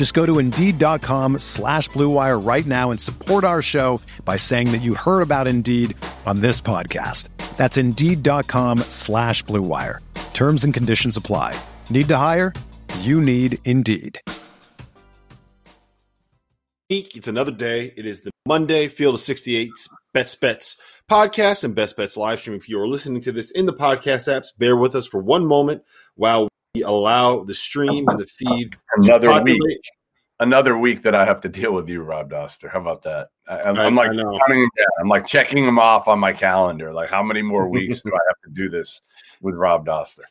Just go to Indeed.com slash BlueWire right now and support our show by saying that you heard about Indeed on this podcast. That's Indeed.com slash BlueWire. Terms and conditions apply. Need to hire? You need Indeed. It's another day. It is the Monday Field of 68's Best Bets podcast and Best Bets live stream. If you are listening to this in the podcast apps, bear with us for one moment while allow the stream and the feed another week. Another week that I have to deal with you, Rob Dauster. How about that? I, am I'm like counting them. I'm like checking them off on my calendar. Like, how many more weeks do I have to do this with Rob Dauster?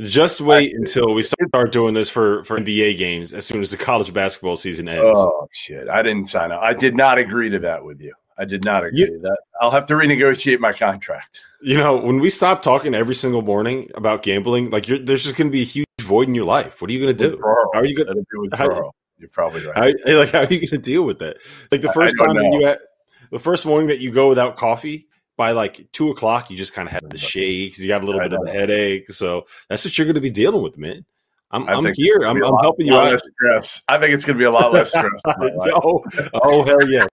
Just wait until we start doing this for, for NBA games as soon as the college basketball season ends. Oh shit! I didn't sign up. I did not agree to that with you. I did not agree you, that. I'll have to renegotiate my contract. You know, when we stop talking every single morning about gambling, like there's just going to be a huge void in your life. What are you going to do? How are you going to do with How, You're probably right. How, like, how are you going to deal with that? Like the first time you had, the first morning that you go without coffee, by like two o'clock, you just kind of have the shakes. You got a little bit of a headache. So that's what you're going to be dealing with, man. I'm, I'm here. I'm, I'm helping you out. Stress. I think it's going to be a lot less stress. oh, oh, hell yes.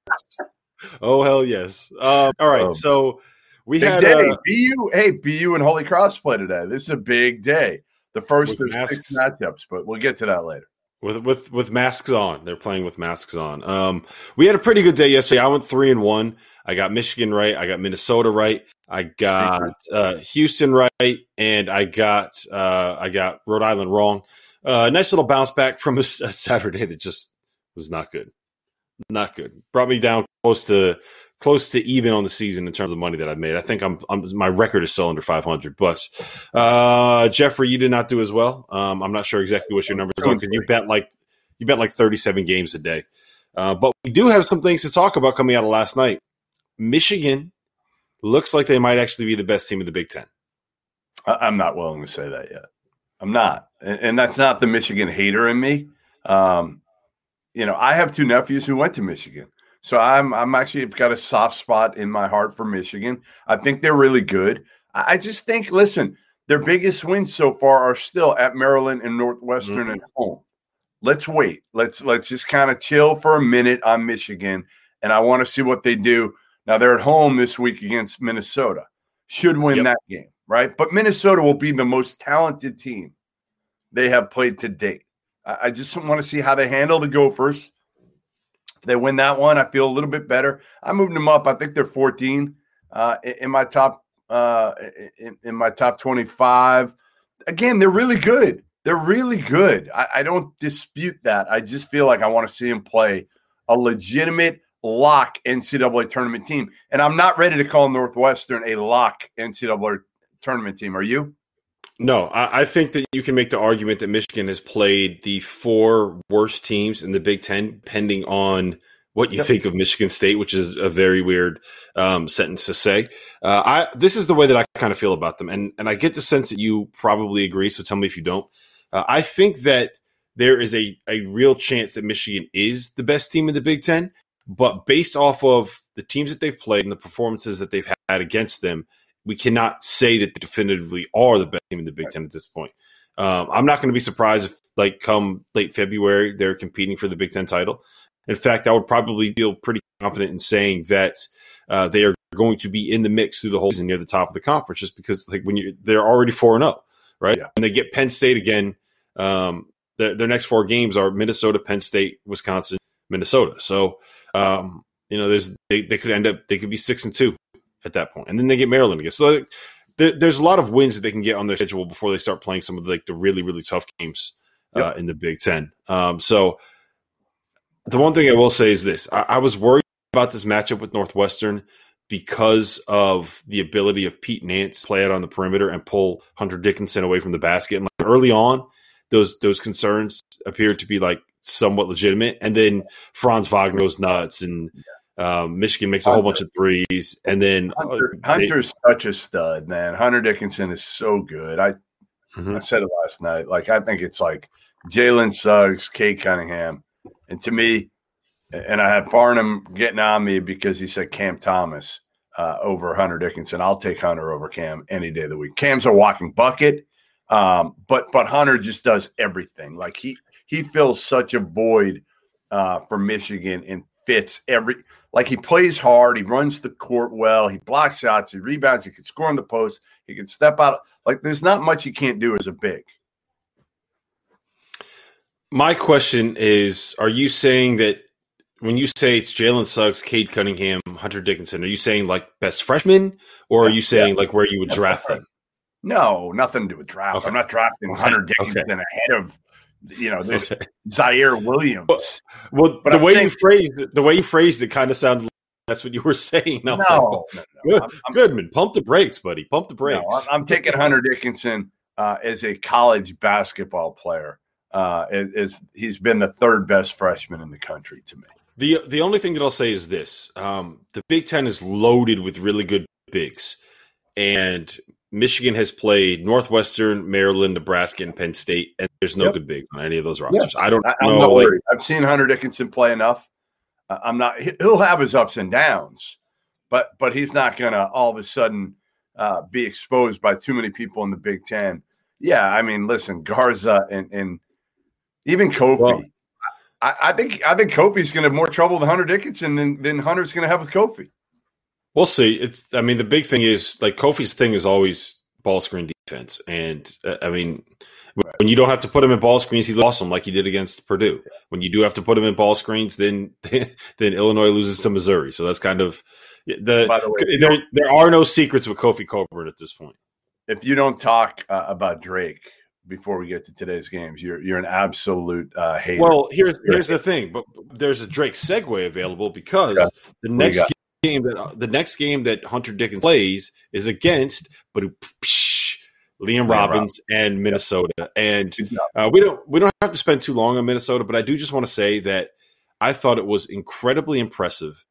Oh, hell yes. Um, all right. Um, so we had day. Uh, BU. Hey, BU and Holy Cross play today. This is a big day. The first of six matchups, but we'll get to that later with with with masks on. They're playing with masks on. Um, we had a pretty good day yesterday. I went three and one. I got Michigan right. I got Minnesota right. I got uh, Houston right, and I got uh, I got Rhode Island wrong. Uh, nice little bounce back from a, a, Saturday that just was not good, not good. Brought me down close to close to even on the season in terms of the money that I've made. I think I'm, I'm my record is still under 500. But uh, Jeffrey, you did not do as well. Um, I'm not sure exactly what your numbers are because you bet like you bet like 37 games a day. Uh, but we do have some things to talk about coming out of last night. Michigan looks like they might actually be the best team in the Big Ten. I'm not willing to say that yet. I'm not, and, and that's not the Michigan hater in me. Um, you know, I have two nephews who went to Michigan, so I'm I'm actually got a soft spot in my heart for Michigan. I think they're really good. I just think, listen, their biggest wins so far are still at Maryland and Northwestern mm-hmm. at home. Let's wait. Let's let's just kind of chill for a minute on Michigan, and I want to see what they do now they're at home this week against Minnesota. Should win yep. that game, right? But Minnesota will be the most talented team they have played to date. I just want to see how they handle the Gophers. If they win that one, I feel a little bit better. I moved them up. I think they're 14 uh, in my top uh, in, in, my top 25. Again, they're really good. They're really good. I, I don't dispute that. I just feel like I want to see them play a legitimate lock NCAA tournament team. And I'm not ready to call Northwestern a lock NCAA tournament team. Are you? No, I, I, think that you can make the argument that Michigan has played the four worst teams in the Big Ten, depending on what you yep. think of Michigan State, which is a very weird um, sentence to say. Uh, I this is the way that I kind of feel about them, and and I get the sense that you probably agree. So tell me if you don't. Uh, I think that there is a a real chance that Michigan is the best team in the Big Ten. But based off of the teams that they've played and the performances that they've had against them, we cannot say that they definitively are the best team in the Big Ten at this point. Um, I'm not going to be surprised if, like, come late February, they're competing for the Big Ten title. In fact, I would probably feel pretty confident in saying that uh, they are going to be in the mix through the whole season near the top of the conference, just because, like, when you they're already four and up, right? Yeah. And they get Penn State again. Um, their, their next four games are Minnesota, Penn State, Wisconsin, Minnesota. So um, you know, there's they, they could end up they could be six and two at that point, and then they get Maryland again. So like, there, there's a lot of wins that they can get on their schedule before they start playing some of the, like the really really tough games uh, in the Big Ten. Um, so the one thing I will say is this: I, I was worried about this matchup with Northwestern because of the ability of Pete Nance to play out on the perimeter and pull Hunter Dickinson away from the basket. And like early on, those those concerns appeared to be like somewhat legitimate. And then Franz Wagner goes nuts, and um, Michigan makes a whole bunch of threes. And then Hunter, uh, Hunter's they, such a stud, man. Hunter Dickinson is so good. I mm-hmm. I said it last night. Like I think it's like Jalen Suggs, Cade Cunningham, and to me, and I had Farnham getting on me because he said Cam Thomas uh, over Hunter Dickinson. I'll take Hunter over Cam any day of the week. Cam's a walking bucket, um, but but Hunter just does everything. Like he he fills such a void uh, for Michigan and fits every. Like he plays hard, he runs the court well, he blocks shots, he rebounds, he can score on the post, he can step out. Like there's not much he can't do as a big. My question is: Are you saying that when you say it's Jalen Suggs, Cade Cunningham, Hunter Dickinson, are you saying like best freshman, or are you saying like where you would draft them? No, nothing to do with draft. Okay. I'm not drafting. Hunter Dickinson okay. ahead of you know there's Ziaire Williams. Well, well the I'm way saying, you phrased it, the way you phrased it kind of sounded like that's what you were saying. I was no, like, no, no. Good, I'm, Goodman, pump the brakes, buddy. Pump the brakes. No, I'm, I'm taking Hunter Dickinson uh, as a college basketball player. Uh, is he's been the third best freshman in the country to me. The the only thing that I'll say is this: um, the Big Ten is loaded with really good bigs, and Michigan has played Northwestern, Maryland, Nebraska, and Penn State, and there's no yep. good bigs on any of those rosters. I don't. I, am not worried. I've seen Hunter Dickinson play enough. Uh, I'm not. He'll have his ups and downs, but but he's not going to all of a sudden uh, be exposed by too many people in the Big Ten. Yeah, I mean, listen, Garza and and even Kofi. Well, I, I think I think Kofi's going to have more trouble with Hunter Dickinson than than Hunter's going to have with Kofi. We'll see. It's. I mean, the big thing is like Kofi's thing is always ball screen defense, and uh, I mean, when you don't have to put him in ball screens, he lost them like he did against Purdue. When you do have to put him in ball screens, then then Illinois loses to Missouri. So that's kind of the. the way, there, there are no secrets with Kofi Cockburn at this point. If you don't talk uh, about Drake before we get to today's games. You're you're an absolute uh, hater. Well, here's here's the thing, but there's a Drake segue available because yeah. the next game that uh, the next game that Hunter Dickinson plays is against, but psh, Liam Robbins and Minnesota, and uh, we don't we don't have to spend too long on Minnesota, but I do just want to say that I thought it was incredibly impressive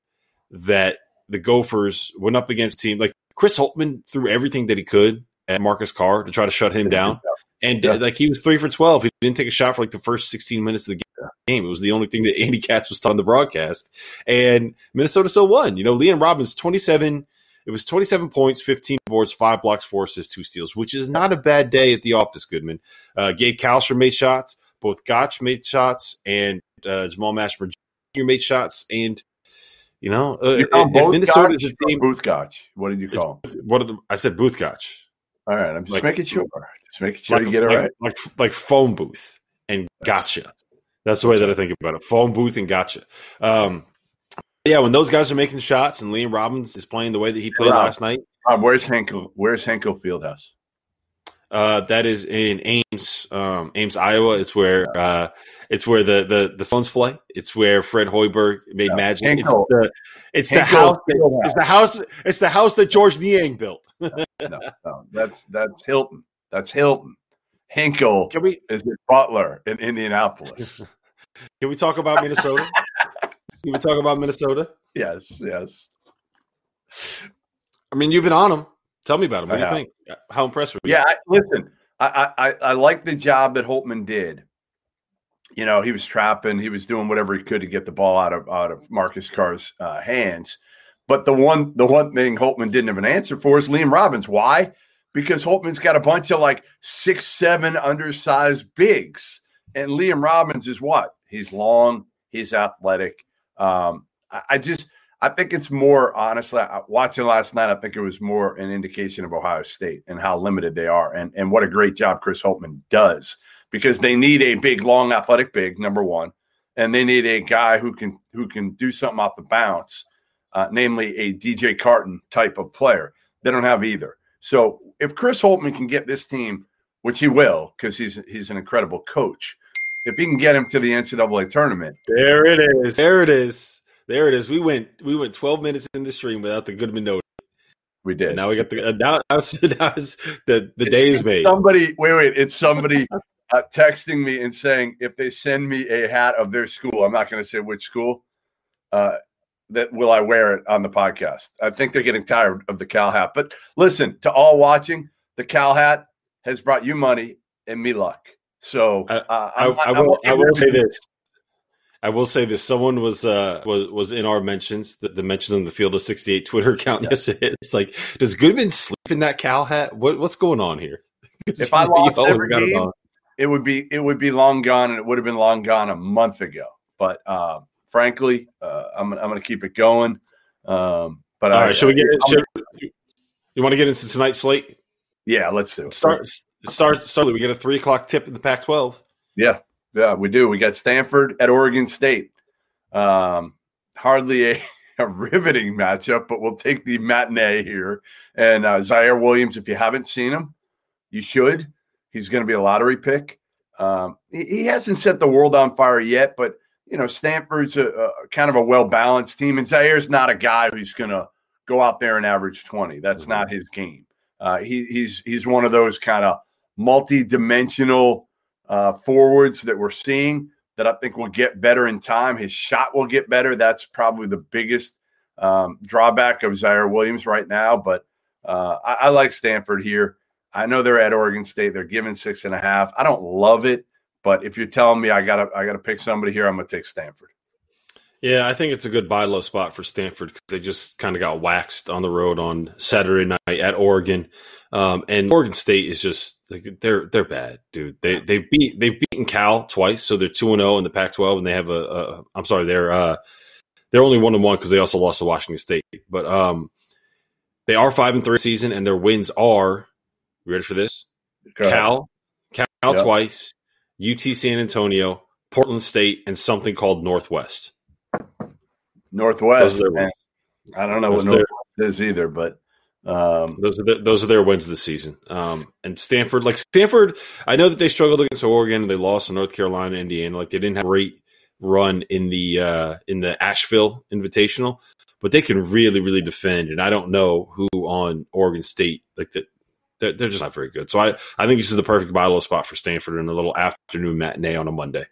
that the Gophers went up against team like Chris Holtmann threw everything that he could at Marcus Carr to try to shut him down. And yeah. like he was three for twelve. He didn't take a shot for like the first sixteen minutes of the game. It was the only thing that Andy Katz was on the broadcast. And Minnesota still won. You know, Liam Robbins, twenty seven. It was twenty seven points, fifteen boards, five blocks, four assists, two steals, which is not a bad day at the office. Goodman, uh, Gabe Kalscheur made shots. Both Gach made shots, and uh, Jamal Mashburn Jr. made shots. And you know, uh, you if Minnesota is a team, Booth Gotch. What did you call? What did the, I said? Booth Gotch. All right, I'm just like, making sure. Just making sure like, you get it like, right. Like like phone booth and gotcha. That's the way that I think about it. Phone booth and gotcha. Um, yeah, when those guys are making shots and Liam Robbins is playing the way that he played Rob, last night. Rob, where's Hinkle? Where's Hinkle Fieldhouse? Uh, that is in Ames, um, Ames, Iowa. It's where uh, it's where the the the Suns play. It's where Fred Hoiberg made magic. Hinkle. It's the it's Hinkle the house. That, it's the house. It's the house that Georges Niang built. no, no, that's that's Hilton. That's Hilton. Hinkle Can we, is the Butler in Indianapolis. Can we talk about Minnesota? Can we talk about Minnesota? Yes, yes. I mean, you've been on them. Tell me about them. What do you think? How impressed were you? Yeah, I, listen, I, I I like the job that Holtmann did. You know, he was trapping, he was doing whatever he could to get the ball out of out of Marcus Carr's uh, hands. But the one the one thing Holtmann didn't have an answer for is Liam Robbins. Why? Because Holtmann's got a bunch of like six, seven undersized bigs. And Liam Robbins is what? He's long, he's athletic. Um, I, I just I think it's more honestly watching last night. I think it was more an indication of Ohio State and how limited they are, and and what a great job Chris Holtmann does because they need a big, long, athletic big number one, and they need a guy who can who can do something off the bounce uh, namely a DJ Carton type of player. They don't have either. So if Chris Holtmann can get this team, which he will, because he's he's an incredible coach, if he can get him to the NCAA tournament, there it is. There it is. There it is. We went we went 12 minutes in the stream without the Goodman note. We did. And now we got the uh, now, now, the the day is made. Somebody wait wait. It's somebody uh, texting me and saying if they send me a hat of their school, I'm not going to say which school. Uh, that will I wear it on the podcast? I think they're getting tired of the Cal hat. But listen to all watching, the Cal hat has brought you money and me luck. So uh, I, I, I, will, I will say this. I will say this: someone was uh, was was in our mentions, the, the mentions on the Field of sixty eight Twitter account yeah. yesterday. It's like, does Goodman sleep in that Cal hat? What what's going on here? if I lost every game, it would be it would be long gone, and it would have been long gone a month ago. But uh, frankly, uh, I'm I'm going to keep it going. Um, but all I, right, should we get? should, you want to get into tonight's slate? Yeah, let's do it. Start start start. We get a three o'clock tip in the Pac-12. Yeah, yeah, we do. We got Stanford at Oregon State. Um, hardly a, a riveting matchup, but we'll take the matinee here. And uh, Ziaire Williams, if you haven't seen him, you should. He's going to be a lottery pick. Um, he, he, hasn't set the world on fire yet, but you know Stanford's a, a kind of a well balanced team, and Ziaire's not a guy who's going to go out there and average twenty. That's mm-hmm. not his game. Uh, he, he's he's one of those kind of multi dimensional uh, forwards that we're seeing that I think will get better in time. His shot will get better. That's probably the biggest um, drawback of Ziaire Williams right now. But uh, I, I, like Stanford here. I know they're at Oregon State. They're given six and a half. I don't love it, but if you're telling me I gotta I gotta pick somebody here, I'm gonna take Stanford. Yeah, I think it's a good buy low spot for Stanford because they just kind of got waxed on the road on Saturday night at Oregon, um, and Oregon State is just like they're they're bad, dude. They they've beat they've beaten Cal twice, so they're two and zero oh in the Pac-12, and they have a, a I'm sorry, they're uh, they're only one and one because they also lost to Washington State, but um, they are five and three season, and their wins are. You ready for this? Cal, Cal yep. twice, UT San Antonio, Portland State, and something called Northwest. Northwest. I don't know those what Northwest their, is either, but um, those are the, those are their wins this season. Um, and Stanford, like Stanford, I know that they struggled against Oregon. They lost to North Carolina, Indiana. Like they didn't have a great run in the uh, in the Asheville Invitational, but they can really really defend. And I don't know who on Oregon State like that. They're, they're just not very good. So I, I think this is the perfect buy low spot for Stanford in a little afternoon matinee on a Monday.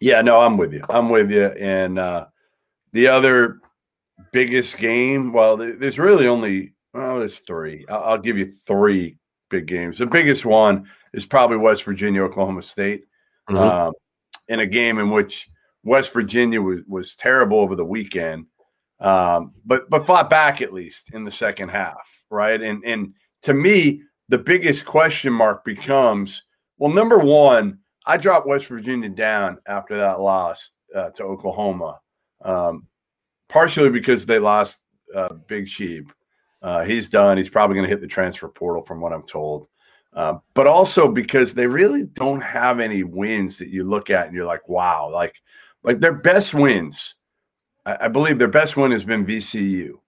Yeah, no, I'm with you. I'm with you. And uh, the other biggest game, well, there's really only, oh, there's three. I'll, I'll give you three big games. The biggest one is probably West Virginia, Oklahoma State, mm-hmm. um, in a game in which West Virginia was, was terrible over the weekend, um, but but fought back at least in the second half, right? And and to me, the biggest question mark becomes well, number one, I dropped West Virginia down after that loss uh, to Oklahoma um, partially because they lost uh, Big Sheep. Uh, he's done. He's probably going to hit the transfer portal, from what I'm told. Uh, but also because they really don't have any wins that you look at and you're like, wow, like like their best wins. I, I believe their best win has been VCU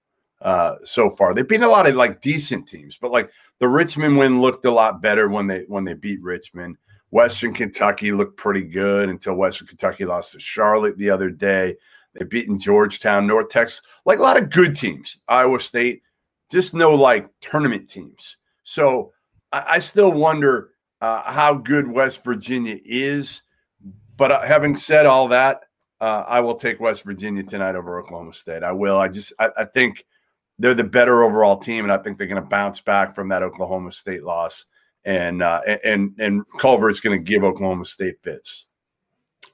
uh, so far. They've beaten a lot of like decent teams, but like the Richmond win looked a lot better when they when they beat Richmond. Western Kentucky looked pretty good until Western Kentucky lost to Charlotte the other day. They've beaten Georgetown, North Texas, like a lot of good teams. Iowa State, just no like tournament teams. So I, I still wonder uh, how good West Virginia is. But uh, having said all that, uh, I will take West Virginia tonight over Oklahoma State. I will. I just I, I think they're the better overall team, and I think they're going to bounce back from that Oklahoma State loss. And uh, and and Culver's going to give Oklahoma State fits.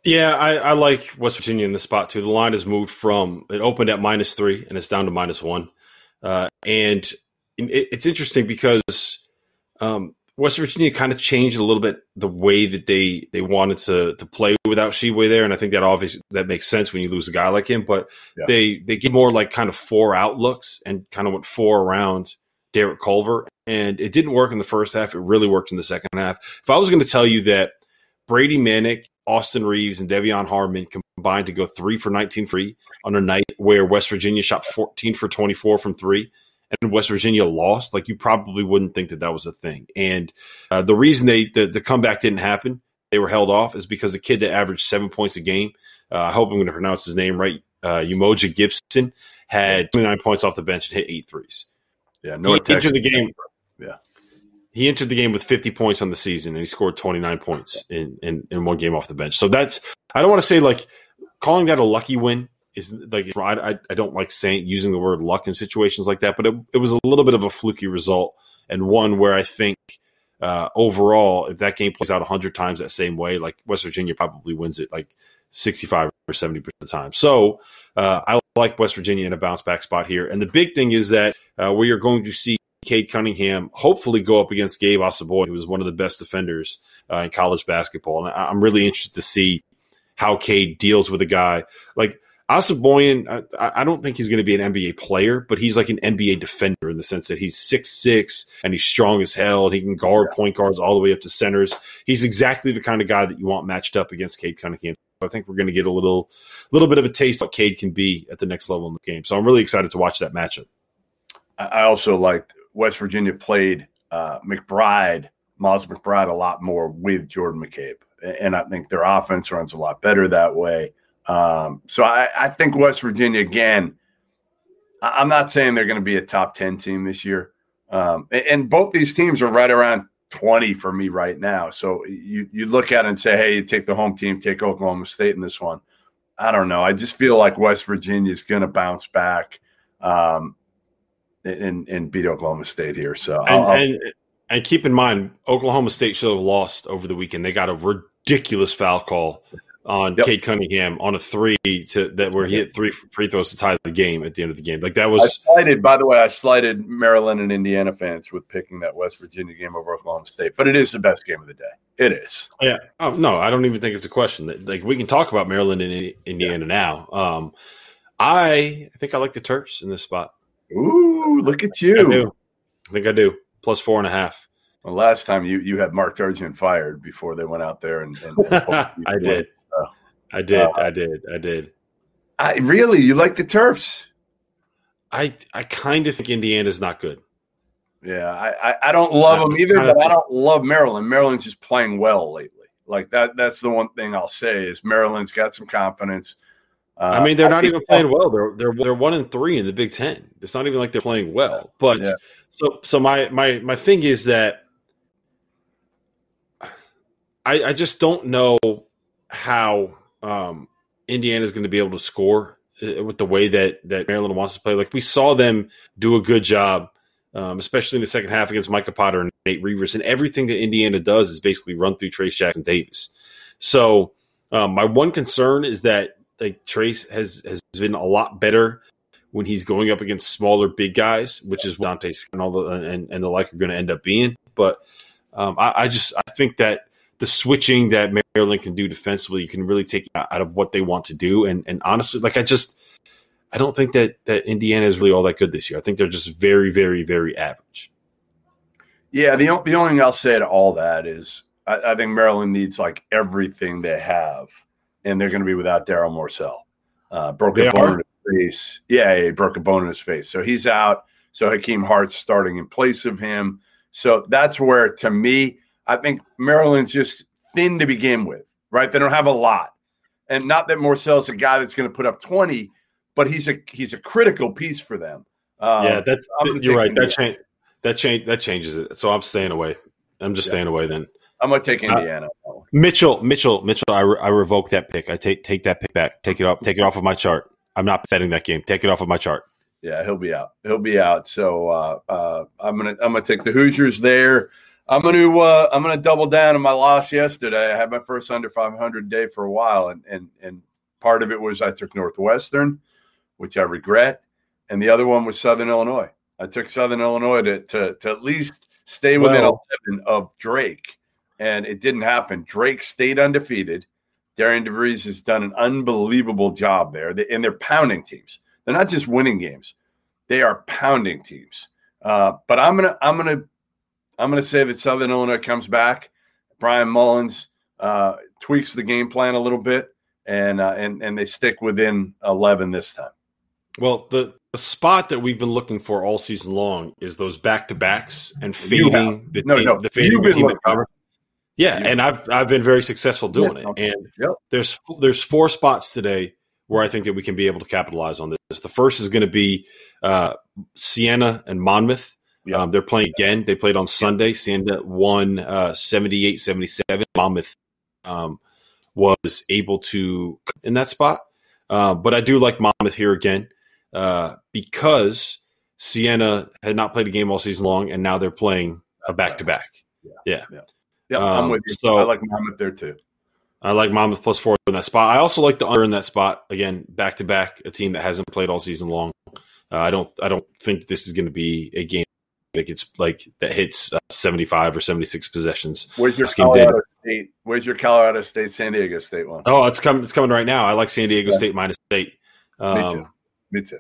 Yeah, I, I, like West Virginia in the spot too. The line has moved from it opened at minus three and it's down to minus one, uh, and it, it's interesting because um, West Virginia kind of changed a little bit the way that they they wanted to to play without Tshiebwe there, and I think that obviously that makes sense when you lose a guy like him. But yeah. they they get more like kind of four outlooks and kind of went four around Derek Culver, and it didn't work in the first half. It really worked in the second half. If I was going to tell you that Brady Manek Austin Reaves, and De'Vion Harmon combined to go three for 19 free on a night where West Virginia shot 14 for 24 from three and West Virginia lost, like you probably wouldn't think that that was a thing. And uh, the reason they the, the comeback didn't happen, they were held off, is because the kid that averaged seven points a game. Uh, I hope I'm going to pronounce his name right. Uh, Umoja Gibson had 29 points off the bench and hit eight threes. Yeah, North he entered the game. Yeah, he entered the game with 50 points on the season, and he scored 29 points in in, in one game off the bench. So that's I don't want to say like calling that a lucky win is like I, I don't like saying using the word luck in situations like that, but it, it was a little bit of a fluky result and one where I think uh, overall, if that game plays out 100 times that same way, like West Virginia probably wins it like 65 or 70 percent of the time. So uh, I like West Virginia in a bounce back spot here. And the big thing is that uh, we are going to see Cade Cunningham hopefully go up against Gabe Osabuohien, who was one of the best defenders uh, in college basketball. And I'm really interested to see how Cade deals with a guy like Osabuohien, I, I, don't think he's going to be an NBA player, but he's like an NBA defender in the sense that he's six six and he's strong as hell and he can guard point guards all the way up to centers. He's exactly the kind of guy that you want matched up against Cade Cunningham. I think we're going to get a little little bit of a taste of what Cade can be at the next level in the game. So I'm really excited to watch that matchup. I also liked West Virginia played uh, McBride, Miles McBride, a lot more with Jordan McCabe, and I think their offense runs a lot better that way. Um, so I, I, think West Virginia again. I'm not saying they're going to be a top ten team this year, um, and, and, both these teams are right around 20 for me right now. So you you look at it and say, hey, you take the home team, take Oklahoma State in this one. I don't know. I just feel like West Virginia is going to bounce back um, and and beat Oklahoma State here. So and, and, and keep in mind, Oklahoma State should have lost over the weekend. They got a ridiculous foul call on yep. Cade Cunningham on a three to that where he hit three free throws to tie the game at the end of the game. Like that was I slighted. By the way, I slighted Maryland and Indiana fans with picking that West Virginia game over Oklahoma State, but it is the best game of the day. It is. Yeah. Oh, no, I don't even think it's a question. Like we can talk about Maryland and Indiana yeah. now. Um, I I think I like the Terps in this spot. Ooh, look at you! I, do. I think I do. Plus four and a half. Well, last time you you had Mark Turgeon fired before they went out there and, and I did. I did. Uh, I did. I did. I really you like the Terps. I I kind of think Indiana's not good. Yeah, I, I, I don't love them either, but I don't love Maryland. Maryland's just playing well lately. Like that that's the one thing I'll say is Maryland's got some confidence. Uh, I mean, they're not even playing well. They're they're they're one and three in the Big Ten. It's not even like they're playing well. But yeah. so so my my my thing is that I I just don't know how um, Indiana is going to be able to score uh, with the way that that Maryland wants to play. Like we saw them do a good job, um, especially in the second half against Micah Potter and Nate Reuvers. And everything that Indiana does is basically run through Trayce Jackson Davis. So um, my one concern is that like Trayce has has been a lot better when he's going up against smaller big guys, which is Dante and all the and, and the like are going to end up being. But um, I, I just I think that the switching that Maryland can do defensively, you can really take out of what they want to do. And and honestly, like I just I don't think that that Indiana is really all that good this year. I think they're just very, very, very average. Yeah, the the only thing I'll say to all that is I, I think Maryland needs like everything they have, and they're going to be without Darryl Morsell. Uh, broke they a bone are? in his face. Yeah, he broke a bone in his face, so he's out. So Hakim Hart's starting in place of him. So that's where, to me, I think Maryland's just thin to begin with, right? They don't have a lot. And not that Morsell's a guy that's going to put up 20, but he's a he's a critical piece for them. Um, yeah, that's you're right. That change that change that changes it. So I'm staying away. I'm just yeah. staying away then. I'm gonna take uh, Indiana. Uh, Mitchell, Mitchell, Mitchell. I, re- I revoke that pick. I take take that pick back. Take it off. Take it off of my chart. I'm not betting that game. Take it off of my chart. Yeah, he'll be out. He'll be out. So uh, uh, I'm gonna I'm gonna take the Hoosiers there. I'm gonna uh, I'm gonna double down on my loss yesterday. I had my first under 500 day for a while, and and and part of it was I took Northwestern, which I regret, and the other one was Southern Illinois. I took Southern Illinois to to, to at least stay within well, 11 of Drake, and it didn't happen. Drake stayed undefeated. Darian DeVries has done an unbelievable job there, and they're pounding teams. They're not just winning games; they are pounding teams. Uh, but I'm gonna I'm gonna I'm going to say that Southern Illinois comes back. Bryan Mullins uh, tweaks the game plan a little bit, and uh, and and they stick within 11 this time. Well, the the spot that we've been looking for all season long is those back to backs and fading the, No, team, no, the fading you've the been team that cover. Yeah, and I've I've been very successful doing Yeah, it. okay. And Yep. there's there's four spots today where I think that we can be able to capitalize on this. The first is going to be uh, Siena and Monmouth. Yeah. Um, they're playing again. They played on Sunday. Siena won uh, 78-77. Monmouth um, was able to in that spot. Uh, but I do like Monmouth here again uh, because Siena had not played a game all season long, and now they're playing a back to back. Yeah, Yeah. yeah. I'm Um, with you. so- I like Monmouth there too. I like Monmouth plus four in that spot. I also like the under in that spot again, back to back. A team that hasn't played all season long. Uh, I don't. I don't think this is going to be a game that gets like that hits uh, seventy five or seventy six possessions. Where's your Colorado State? Where's your Colorado State San Diego State one? Oh, it's coming. It's coming right now. I like San Diego Yeah. State minus eight. Me Um, too. Me too.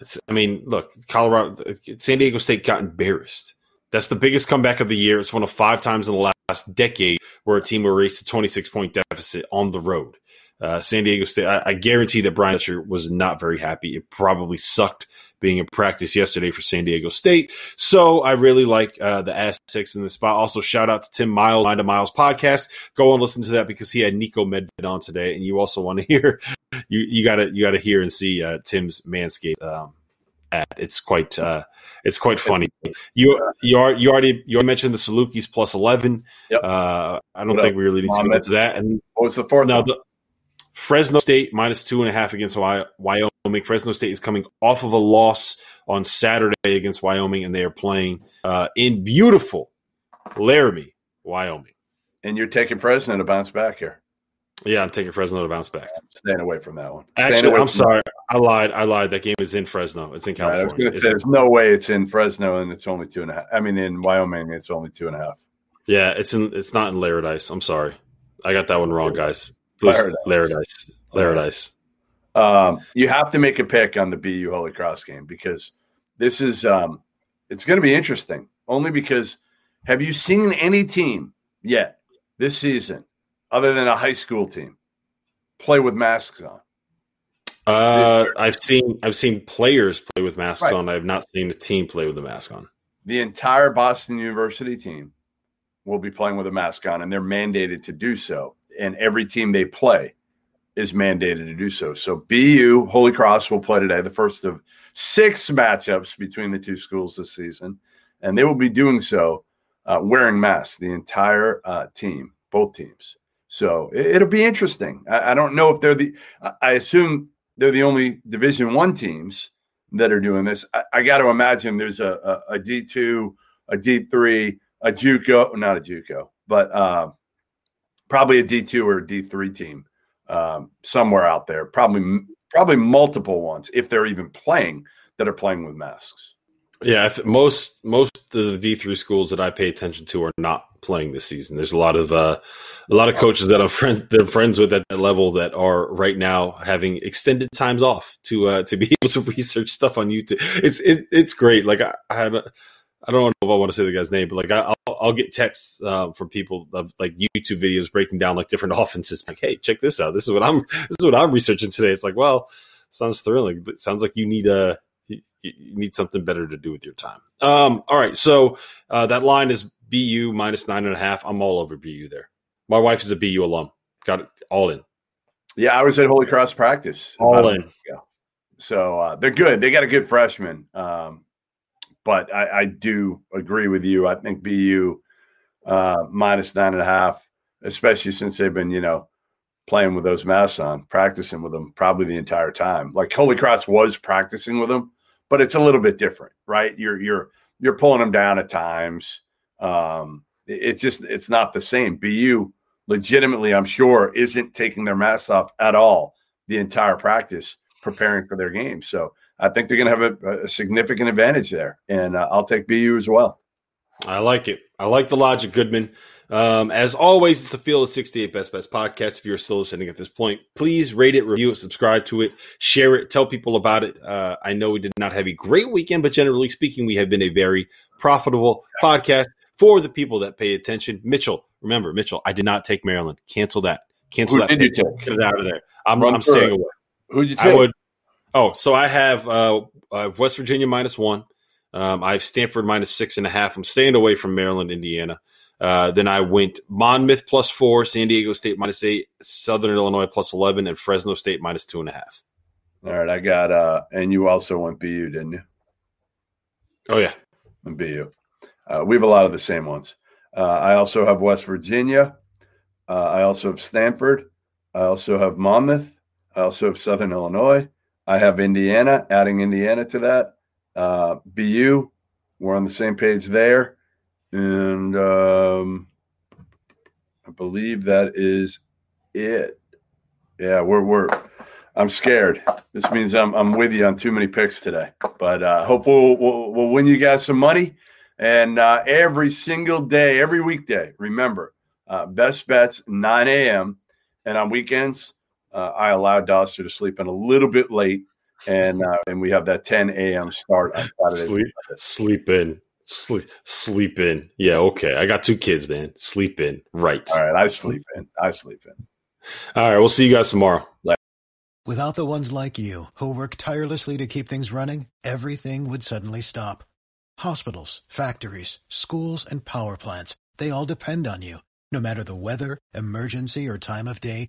It's, I mean, look, Colorado, San Diego State got embarrassed. That's the biggest comeback of the year. It's one of five times in the last decade where a team erased a 26 point deficit on the road. Uh, San Diego State, I, I guarantee that Brian Dutcher was not very happy. It probably sucked being in practice yesterday for San Diego State. So I really like uh, the Aztecs in this spot. Also, shout out to Tim Miles, Mind of Miles podcast. Go and listen to that because he had Niko Medved on today, and you also want to hear you you gotta you gotta hear and see uh, Tim's Manscaped um, ad. It's quite uh, it's quite funny. You you are you already you already mentioned the Salukis plus eleven. Yep. Uh, I don't What think up, we really need to go into that. And What was the fourth now one? the Fresno State minus two and a half against Wyoming. Fresno State is coming off of a loss on Saturday against Wyoming, and they are playing uh, in beautiful Laramie, Wyoming. and you're taking Fresno to bounce back here. Yeah, I'm taking Fresno to bounce back. Staying away from that one. Actually, I'm sorry. I lied. I lied. That game is in Fresno. It's in that. Right, California. to say, there's no way it's in Fresno and it's only two and a half. I mean, in Wyoming, it's only two and a half. yeah, it's in. It's not in Laradice. I'm sorry. I got that one wrong, guys. Please. Laradice. Laradice. Um, you have to make a pick on the BU Holy Cross game because this is um, it's going to be interesting. Only because have you seen any team yet this season, other than a high school team, play with masks on? Uh, I've seen. I've seen players play with masks Right. on. I have not seen a team play with a mask on. The entire Boston University team will be playing with a mask on, and they're mandated to do so. And every team they play is mandated to do so. So BU Holy Cross will play today, the first of six matchups between the two schools this season, and they will be doing so uh, wearing masks. The entire uh, team, both teams. So it, will be interesting. I, I don't know if they're the. I, assume they're the only Division One teams that are doing this. I, I got to imagine there's a a D two, a D three, a JUCO, not a JUCO, but uh, probably a D two or a D three team um, somewhere out there. Probably probably multiple ones if they're even playing that are playing with masks. Yeah, if most most of the D three schools that I pay attention to are not playing this season. There's a lot of uh, a lot of coaches that I'm friends I'm friends with at that level that are right now having extended times off to uh, to be able to research stuff on YouTube. It's it, it's great. Like I, I have. A, I don't know if I want to say the guy's name, but like I, will I'll get texts uh, from people of like YouTube videos breaking down like different offenses. Like, hey, check this out. This is what I'm. This is what I'm researching today. It's like, well, sounds thrilling. But sounds like you need a you, you need something better to do with your time. Um, all right, so uh, that line is BU minus nine and a half. I'm all over BU there. My wife is a BU alum. Got it all in. Yeah, I was at Holy Cross practice. All in. ago. So uh, they're good. They got a good freshman. Um, but I, I do agree with you. I think BU uh, minus nine and a half, especially since they've been, you know, playing with those masks on, practicing with them probably the entire time. Like Holy Cross was practicing with them, but it's a little bit different, right? You're you're you're pulling them down at times. Um, it- it's just it's not the same. BU legitimately, I'm sure, isn't taking their masks off at all the entire practice, preparing for their game. So I think they're going to have a, a significant advantage there, and uh, I'll take BU as well. I like it. I like the logic, Goodman. Um, as always, it's the Field of 68 Best Best podcast. If you're still listening at this point, please rate it, review it, subscribe to it, share it, tell people about it. Uh, I know we did not have a great weekend, but generally speaking, we have been a very profitable podcast for the people that pay attention. Mitchell, remember, Mitchell, I did not take Maryland. Cancel that. Cancel Who that. did you take? Get it out of there. I'm, I'm staying it. away. Who'd you take? I would. Oh, so I have uh, I have West Virginia minus one. Um, I have Stanford minus six and a half. I'm staying away from Maryland, Indiana. Uh, then I went Monmouth plus four, San Diego State minus eight, Southern Illinois plus 11, and Fresno State minus two and a half. All right. I got, uh, and you also went BU, didn't you? Oh, yeah. And BU. Uh, we have a lot of the same ones. Uh, I also have West Virginia. Uh, I also have Stanford. I also have Monmouth. I also have Southern Illinois. I have Indiana, adding Indiana to that. Uh, BU, we're on the same page there. And um, I believe that is it. Yeah, we're we're I'm scared. This means I'm I'm with you on too many picks today. But uh hopefully we'll, we'll, we'll win you guys some money. And uh, every single day, every weekday, remember, uh, best bets 9 a.m. And on weekends, uh, I allowed Dauster to sleep in a little bit late, and uh, and we have that 10 a.m. start on Saturday. Sleep, sleep in, sleep, sleep in. Yeah, okay. I got two kids, man. Sleep in, right? All right, I sleep in. I sleep in. All right, we'll see you guys tomorrow. Without the ones like you who work tirelessly to keep things running, everything would suddenly stop. Hospitals, factories, schools, and power plants—they all depend on you. No matter the weather, emergency, or time of day,